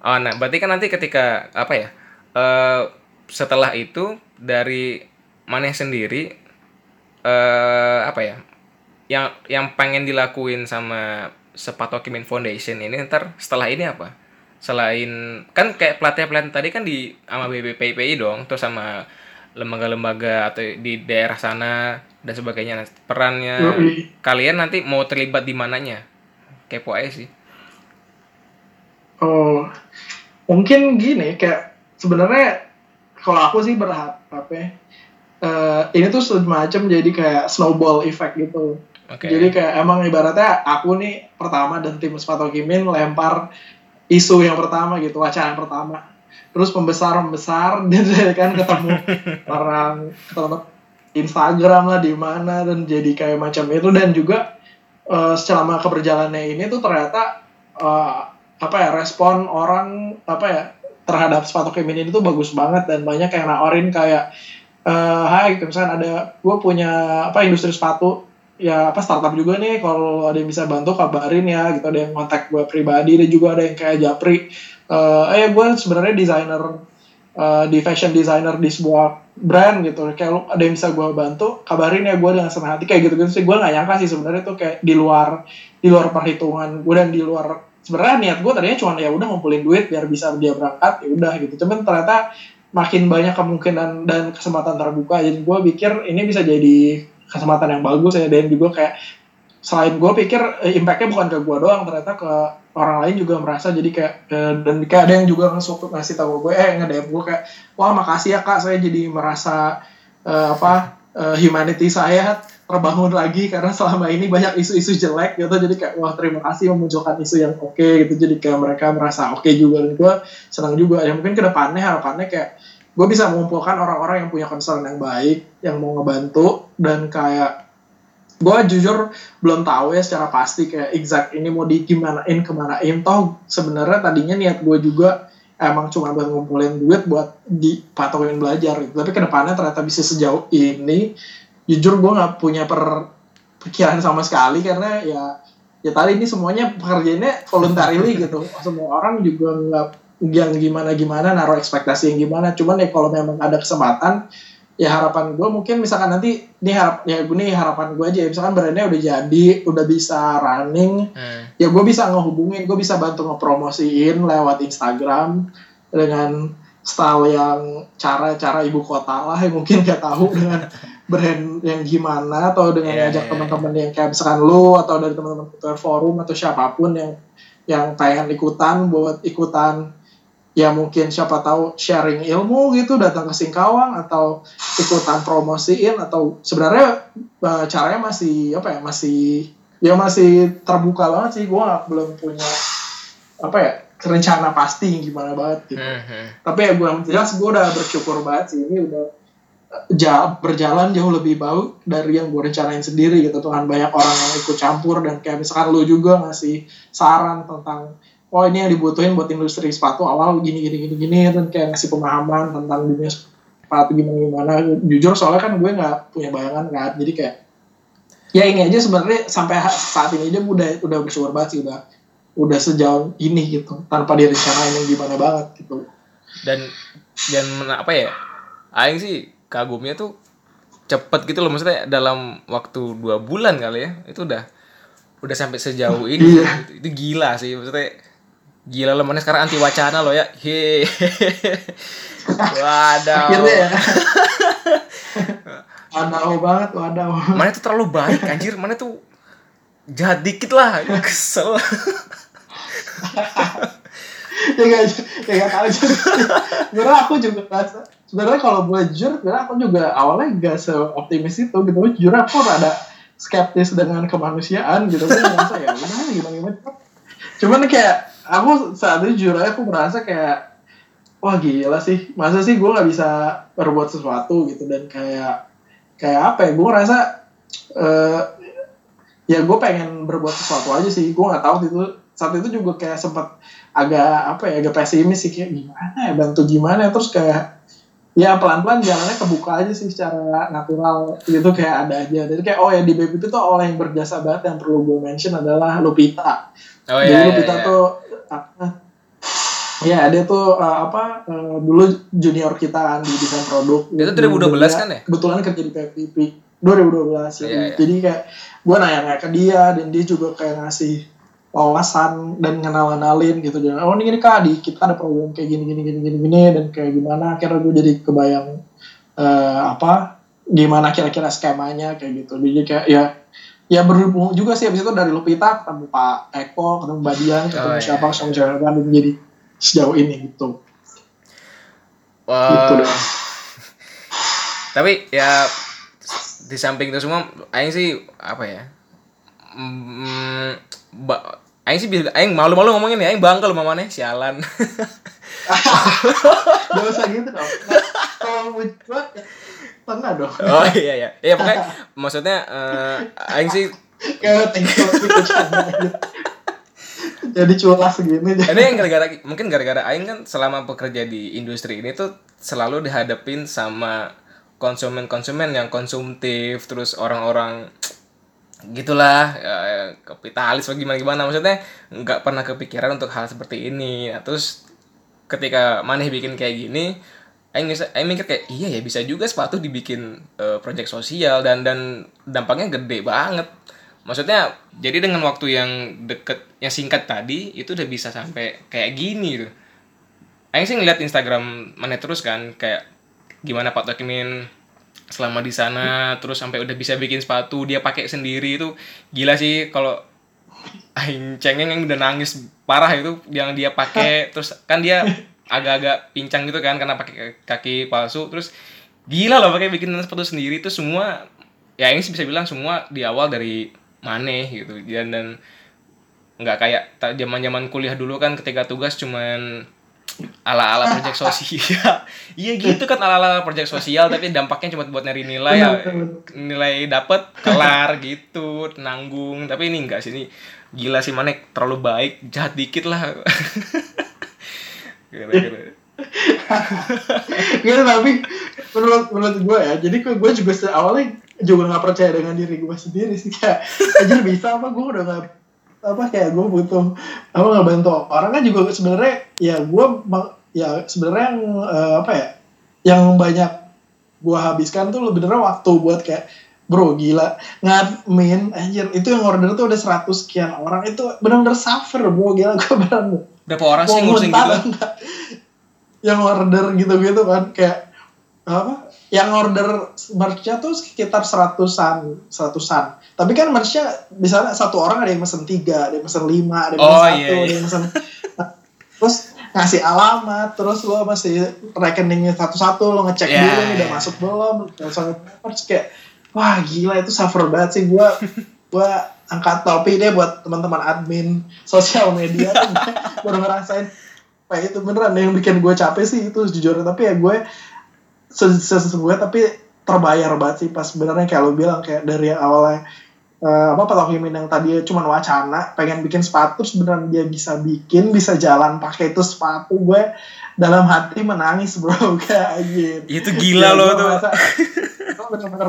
Oh, nah, berarti kan nanti ketika apa ya? eh setelah itu dari Maneh sendiri eh apa ya? Yang yang pengen dilakuin sama Sepatokimin Foundation ini ntar setelah ini apa? Selain kan kayak pelatihan-pelatihan tadi kan di sama BPPI dong, terus sama lembaga-lembaga atau di daerah sana dan sebagainya. Nah, perannya kalian nanti mau terlibat di mananya? Kepo aja sih. Oh, mungkin gini kayak sebenarnya kalau aku sih berharap ya, eh, ini tuh semacam jadi kayak snowball effect gitu. Oke. Jadi kayak emang ibaratnya aku nih pertama dan tim Sepatu Kimin lempar isu yang pertama gitu, wacana yang pertama. Terus membesar membesar dan kan ketemu orang ketemu Instagram lah di mana dan jadi kayak macam itu dan juga eh, selama keberjalanannya ini tuh ternyata eh, apa ya respon orang apa ya terhadap sepatu feminin itu bagus banget dan banyak yang nawarin kayak eh hai gitu misalkan ada gue punya apa industri sepatu. Ya apa startup juga nih. Kalau ada yang bisa bantu kabarin ya gitu. Ada yang kontak gue pribadi dan juga ada yang kayak Japri. Eh eh gue sebenarnya desainer eh, di fashion designer di sebuah brand gitu. Kayak lu ada yang bisa gue bantu kabarin ya gue dengan senang hati. Kayak gitu gitu sih. Gue nggak nyangka sih sebenarnya tuh kayak di luar di luar perhitungan gue dan di luar sebenarnya niat gue tadinya cuma ya udah ngumpulin duit biar bisa dia berangkat ya udah gitu. Cuman ternyata makin banyak kemungkinan dan kesempatan terbuka. Jadi gue pikir ini bisa jadi kesempatan yang bagus ya dan juga kayak selain gue pikir eh, impactnya bukan ke gue doang ternyata ke orang lain juga merasa. Jadi kayak eh, dan kayak ada yang juga langsung ngasih tahu gue eh nge DM gue kayak wah makasih ya kak saya jadi merasa eh, apa eh, humanity saya terbangun lagi karena selama ini banyak isu-isu jelek gitu. Jadi kayak wah terima kasih memunculkan isu yang oke gitu. Jadi kayak mereka merasa oke juga dan gue senang juga. Ya mungkin ke depannya harapannya kayak gue bisa mengumpulkan orang-orang yang punya concern yang baik yang mau ngebantu. Dan kayak gue jujur belum tahu ya secara pasti kayak exact ini mau di gimanain kemanain. Toh sebenarnya tadinya niat gue juga emang cuma buat ngumpulin duit buat dipatokin belajar gitu. tapi ke depannya ternyata bisa sejauh ini jujur gue nggak punya per pikiran sama sekali karena ya ya tadi ini semuanya pekerjaannya voluntarily gitu. Semua orang juga nggak yang gimana gimana naruh ekspektasi yang gimana. Cuman ya kalau memang ada kesempatan ya harapan gue mungkin misalkan nanti ini harap ya gue nih harapan gue aja ya. Misalkan brandnya udah jadi udah bisa running Hmm. ya gue bisa ngehubungin gue bisa bantu ngepromosiin lewat Instagram dengan style yang cara-cara ibu kota lah yang mungkin gak tahu dengan brand yang gimana atau dengan Iya, ngajak iya, teman-teman yang kayak misalkan lu atau dari teman-teman ketua forum atau siapa pun yang yang pengen ikutan buat ikutan ya mungkin siapa tahu sharing ilmu gitu datang ke Singkawang atau ikutan promosiin atau sebenarnya eh, caranya masih apa ya masih ya masih terbuka banget sih gue belum punya apa ya rencana pasti gimana banget gitu Hmm, hmm. tapi ya gue jelas gue udah bersyukur banget sih ini udah eh, ja- berjalan jauh lebih baik dari yang gue rencanain sendiri gitu. Tuhan banyak orang yang ikut campur dan kayak misalkan lu juga ngasih saran tentang oh ini yang dibutuhin buat industri sepatu awal gini gini gini gini dan kayak ngasih pemahaman tentang dunia sepatu gimana gimana jujur soalnya kan gue nggak punya bayangan kan. Jadi kayak ya ini aja sebenarnya sampai saat ini aja udah udah bersyukur banget sih udah udah sejauh ini gitu tanpa direncanain yang gimana banget gitu. Dan dan apa ya aing sih kagumnya tuh cepet gitu loh. Maksudnya dalam waktu dua bulan kali ya itu udah udah sampai sejauh ini. Iya. itu, itu gila sih. Maksudnya gila loh. Mana sekarang anti wacana loh ya. He. Waduh akhirnya ya. Wadaw banget wadaw. Mana tuh terlalu baik anjir. Mana tuh jahat dikit lah. Kesel. Ya gak ya gak tahu juga. Aku juga ngerasa sebenarnya kalau gue jujur sebenarnya aku juga awalnya gak seoptimis itu gitu. Jujur aku rada skeptis dengan kemanusiaan gitu. Gue merasa ya udah gimana gimana? Cuman kayak aku saat itu jujur aku merasa kayak wah gila sih. Masa sih gue nggak bisa berbuat sesuatu gitu? Dan kayak kayak apa ya gue ngerasa eh ya gue pengen berbuat sesuatu aja sih. Gue nggak tahu itu saat itu juga kayak sempat agak apa ya agak pesimis sih. Kayak gimana ya bantu gimana terus kayak ya pelan-pelan jalannya kebuka aja sih secara natural gitu kayak ada aja jadi kayak oh ya di BPP tuh orang yang berjasa banget yang perlu gue mention adalah Lupita oh jadi iya, iya, Lupita iya. tuh apa ya dia tuh uh, apa uh, dulu junior kita kan di desain produk Dia tuh 2012 kan ya? kebetulan kerja di PPP 2012 ya. Iya, iya. jadi kayak gue nanya ke dia dan dia juga kayak ngasih wawasan dan ngenal-ngenalin gitu dan oh ini gini kak di kita ada program kayak gini gini gini gini gini dan kayak gimana akhirnya gue jadi kebayang eh, apa gimana kira-kira skemanya kayak gitu jadi kayak ya ya berhubung juga sih abis itu dari Lupita ketemu Pak Eko ketemu Mbak Dian ketemu Oh, iya. siapa ketemu siapa dan jadi sejauh ini gitu Wah. Gitu deh. Tapi ya di samping itu semua aing sih apa ya? Mm, ba- aing sih bisa aing malu-malu ngomongin ya, aing bangga lu mamane sialan. gak usah gitu dong kalau mau pernah dong oh iya iya. Iya pokoknya maksudnya eh, aing sih kayak gitu gitu. jadi culas segini ini yang gara-gara mungkin gara-gara aing kan selama bekerja di industri ini tuh selalu dihadapin sama konsumen-konsumen yang konsumtif terus orang-orang gitulah ya, kapitalis atau gimana gimana. Maksudnya nggak pernah kepikiran untuk hal seperti ini. Nah, terus ketika maneh bikin kayak gini Aing, mikir kayak iya ya bisa juga sepatu dibikin uh, project sosial dan dan dampaknya gede banget. Maksudnya jadi dengan waktu yang deket yang singkat tadi itu udah bisa sampai kayak gini tuh. Aing sih ngeliat Instagram mana terus kan kayak gimana Pak Tokimin selama di sana terus sampai udah bisa bikin sepatu dia pakai sendiri itu gila sih kalau Aing cengeng yang udah nangis parah itu yang dia pakai terus kan dia agak-agak pincang gitu kan karena pakai kaki palsu terus gila loh pakai bikin sepatu sendiri itu semua ya ini sih bisa bilang semua di awal dari maneh gitu dan dan nggak kayak zaman zaman kuliah dulu kan ketika tugas cuman ala ala proyek sosial. Iya gitu kan ala ala proyek sosial tapi dampaknya cuma buat nyari nilai ya. Nilai dapet kelar gitu nanggung. Tapi ini enggak sih ini gila sih mana terlalu baik jahat dikit lah. Gitu tapi menurut menurut gue ya jadi gue juga awalnya juga nggak percaya dengan diri gue sendiri sih kayak aja bisa apa? Gue udah nggak apa kayak gue butuh apa nggak bantu orang kan juga sebenarnya ya gue ya sebenarnya yang uh, apa ya yang banyak gue habiskan tuh bener waktu buat kayak bro gila ngadmin anjir itu yang order tuh udah 100 sekian orang itu bener-bener suffer bro gila gue bener berapa orang sih ngurusin gitu? yang order gitu-gitu kan kayak apa yang order merchnya tuh sekitar seratusan seratusan tapi kan merchnya misalnya satu orang ada yang pesen tiga ada yang pesen lima ada yang pesen oh, satu iya, iya. ada yang pesen terus ngasih alamat terus lo masih rekeningnya satu-satu lo ngecek yeah, dulu yeah. udah iya. masuk belum terus kayak wah gila itu suffer banget sih gue gue angkat topi deh buat teman-teman admin sosial media baru ngerasain kayak itu beneran yang bikin gue capek sih itu jujur tapi ya gue sesungguhnya tapi terbayar banget sih. Pas sebenarnya kayak lo bilang kayak dari yang awalnya uh, apa Pak Himin yang tadi cuma wacana pengen bikin sepatu sebenarnya dia bisa bikin bisa jalan pakai itu sepatu. Gue dalam hati menangis bro kayak gitu. Itu gila ya, lo tuh. bener-bener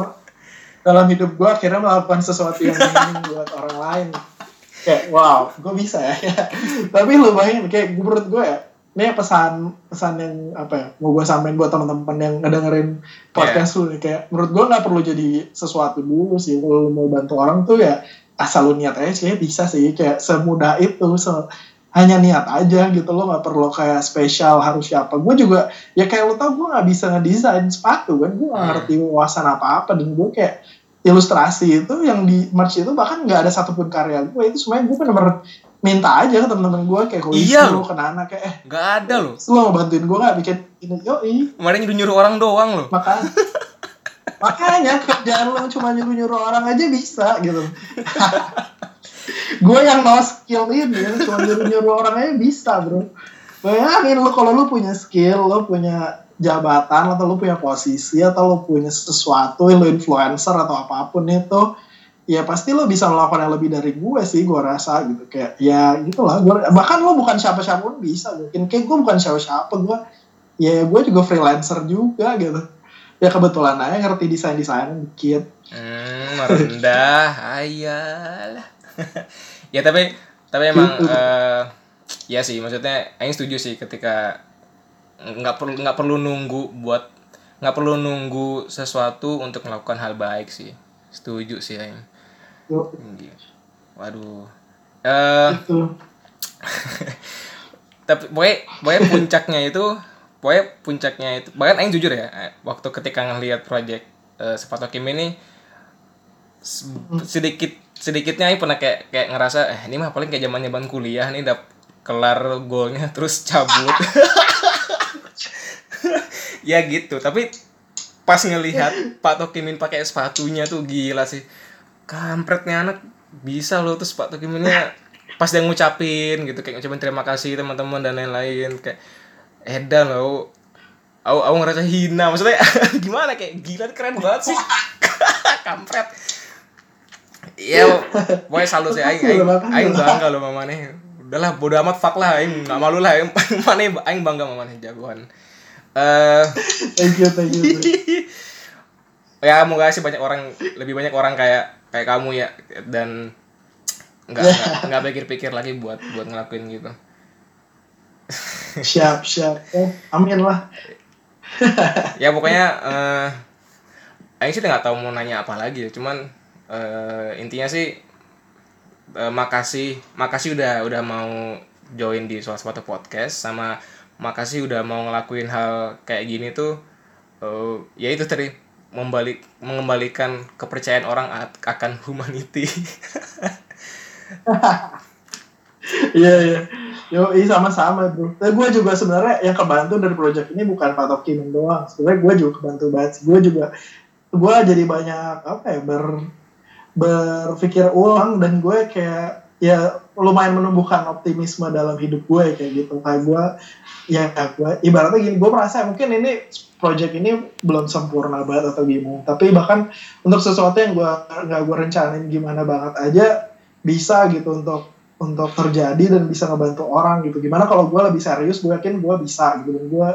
dalam hidup gue akhirnya melakukan sesuatu yang ingin buat orang lain. Kayak wow gue bisa ya. Tapi lumayan kayak menurut gue ya ini pesan pesan yang apa ya mau gue sampaikan buat teman-teman yang ngedengerin podcast yeah. lu nih. Kayak menurut gue nggak perlu jadi sesuatu dulu sih. Kalau mau bantu orang tuh ya asal lu niat aja sih bisa sih. Kayak semudah itu se hanya niat aja gitu lo nggak perlu kayak spesial harus siapa. Gue juga ya kayak lo tau gue nggak bisa ngedesain sepatu kan. Gue nggak ngerti wawasan apa apa dan gue kayak ilustrasi itu yang di merch itu bahkan nggak ada satupun karya gue itu semuanya gue bener-bener minta aja ke temen-temen gue kayak kalau iya lu kena anak kayak eh nggak ada loh. lu mau bantuin gue nggak? Bikin ini yo kemarin nyuruh nyuruh orang doang loh. Makanya makanya kerjaan lo cuma nyuruh nyuruh orang aja bisa gitu. Gue yang mau skill ini cuma nyuruh nyuruh orang aja bisa bro. Bayangin lo kalau lo punya skill lo punya jabatan atau lo punya posisi atau lo punya sesuatu lo influencer atau apa pun itu ya pasti lo bisa melakukan yang lebih dari gue sih gue rasa gitu. Kayak ya gitulah. Gue bahkan lo bukan siapa-siapa pun bisa mungkin. Kayak gue bukan siapa-siapa gue ya gue juga freelancer juga gitu. Ya kebetulan aja ngerti desain desain dikit. Hmm, merendah ayalah ya tapi tapi emang gitu. uh, ya sih maksudnya Aing setuju sih ketika nggak perlu nggak perlu nunggu buat nggak perlu nunggu sesuatu untuk melakukan hal baik sih. Setuju sih Aing Waduh. Uh, tapi pokoknya, pokoknya puncaknya itu pokoknya puncaknya itu bahkan aing jujur ya eh, waktu ketika ngelihat project uh, sepatu Kim ini sedikit sedikitnya aing pernah kayak kayak ngerasa eh ini mah paling kayak zaman zaman kuliah nih udah kelar golnya terus cabut. Ya gitu tapi pas ngelihat Pak Tokimin pakai sepatunya tuh gila sih kampretnya anak bisa loh tuh sepatu kiminnya pas dia ngucapin gitu kayak ngucapin terima kasih teman-teman dan lain-lain kayak edan loh aku aku ngerasa hina maksudnya gimana kayak gila keren banget sih. Kampret. Iya pokoknya salut sih aing aing aing bangga loh mamane udahlah bodo amat fuck lah aing nggak malu lah aing mana aing bangga sama mana jagoan. Eh thank you thank you ya moga sih banyak orang lebih banyak orang kayak kayak kamu ya dan nggak nggak pikir-pikir lagi buat buat ngelakuin gitu. Siap siap. Oh, amin lah. Ya pokoknya eh Aing sih nggak tahu mau nanya apa lagi ya cuman eh, intinya sih eh, makasih makasih udah udah mau join di sepatu podcast sama makasih udah mau ngelakuin hal kayak gini tuh eh, ya itu tadi membalik mengembalikan kepercayaan orang akan humanity Iya iya. Yo, sama-sama bro. Tapi gue juga sebenarnya yang kebantu dari project ini bukan Pak Tokimin doang. Sebenarnya gue juga kebantu banget. Gue juga gue jadi banyak apa ya ber berpikir ulang dan gue kayak ya lumayan menumbuhkan optimisme dalam hidup gue kayak gitu kayak gue ya gue ibaratnya gini gue merasa mungkin ini project ini belum sempurna banget atau gimana. Tapi bahkan untuk sesuatu yang gue nggak gue rencanain gimana banget aja bisa gitu untuk untuk terjadi dan bisa ngebantu orang gitu. Gimana kalau gue lebih serius gue yakin gue bisa gitu. Dan gue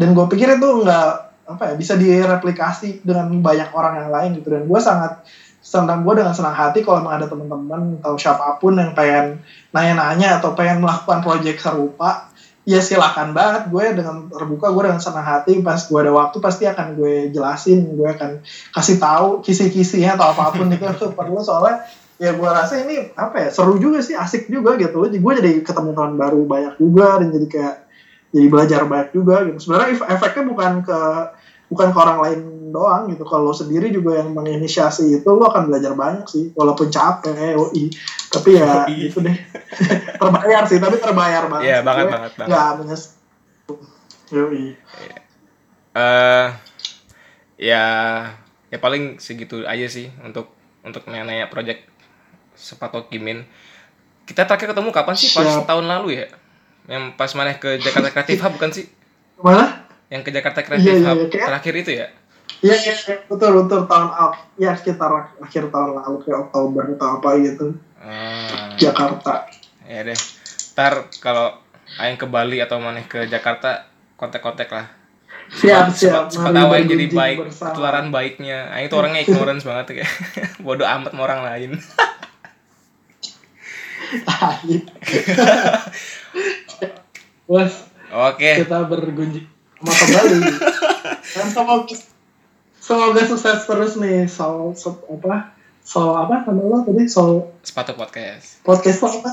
dan gue pikir itu nggak apa ya bisa direplikasi dengan banyak orang yang lain gitu. Dan gue sangat senang gue dengan senang hati kalau emang ada teman-teman atau siapa pun yang pengen nanya-nanya atau pengen melakukan proyek serupa ya silakan banget. Gue dengan terbuka gue dengan senang hati pas gue ada waktu pasti akan gue jelasin gue akan kasih tahu kisi-kisinya atau apa pun itu perlu. Soalnya ya gue rasa ini apa ya seru juga sih asik juga gitu. Gue jadi ketemu teman baru banyak juga dan jadi kayak jadi belajar banyak juga gitu. Sebenarnya ef- efeknya bukan ke bukan ke orang lain doang gitu kalau sendiri juga yang menginisiasi itu lo akan belajar banyak sih walaupun capek yoi tapi ya itu deh terbayar sih tapi terbayar banget Iya, banget, banget, banget. nggak menyes yoi eh ya ya paling segitu aja sih untuk untuk nanya project sepatu Kimin. Kita terakhir ketemu kapan sih? Pas Siap. tahun lalu ya? Yang pas mana ke Jakarta Creative Hub bukan sih? mana Yang ke Jakarta Creative Iya, iya, Hub iya, kayak- terakhir itu ya? Iya, iya, iya, betul, betul tahun ya sekitar akhir tahun lalu kayak Oktober atau apa gitu Ah, Jakarta. ya deh. Ntar kalau aing ke Bali atau mana ke Jakarta kontak-kontak lah. Siap, siap. Tahu aing jadi baik, bersama. ketularan baiknya. Aing itu orangnya ignorance banget kayak bodoh amat sama orang lain. Bos, Oke. kita bergunjing sama kembali. Dan semoga semoga sukses terus nih soal so, apa? Soal apa nama lo tadi? Soal Sepatu podcast. podcast lo apa?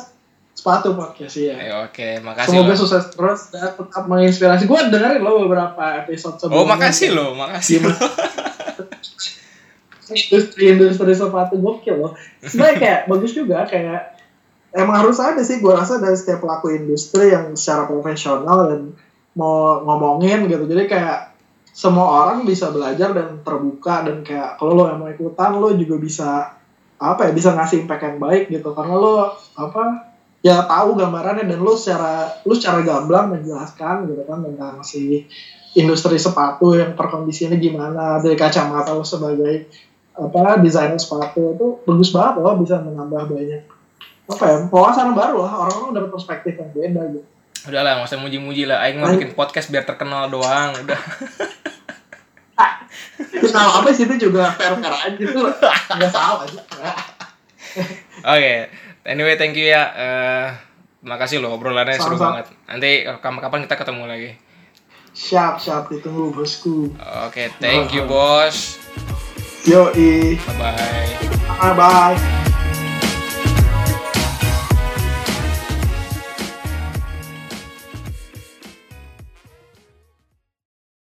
Sepatu podcast ya. Ayo, oke, makasih Semoga loh. sukses terus dan tetap menginspirasi. Gue dengerin lo beberapa episode sebelumnya. Oh, makasih loh, makasih loh. industri industri sepatu gokil loh sebenarnya kayak bagus juga kayak emang harus ada sih gue rasa dari setiap pelaku industri yang secara profesional dan mau ngomongin gitu jadi kayak semua orang bisa belajar dan terbuka dan kayak kalau lo yang mau ikutan lo juga bisa apa ya bisa ngasih impact yang baik gitu karena lo apa ya tahu gambarannya dan lo secara lo secara gamblang menjelaskan gitu kan tentang si industri sepatu yang perkondisinya gimana dari kacamata lo sebagai apa desainer sepatu itu bagus banget loh bisa menambah banyak apa ya wawasan baru lah orang-orang dapat perspektif yang beda gitu Udah lah, nggak usah muji-muji lah. Aing mau bikin podcast biar terkenal doang. Udah. kenal apa sih itu juga fair fair aja gitu nggak salah aja Oke. Anyway, thank you ya. Eh, makasih loh obrolannya seru Sama-sama. banget. Nanti kapan-kapan kita ketemu lagi. siap siap ditunggu bosku Oke, thank you bos. yoi Bye bye. bye bye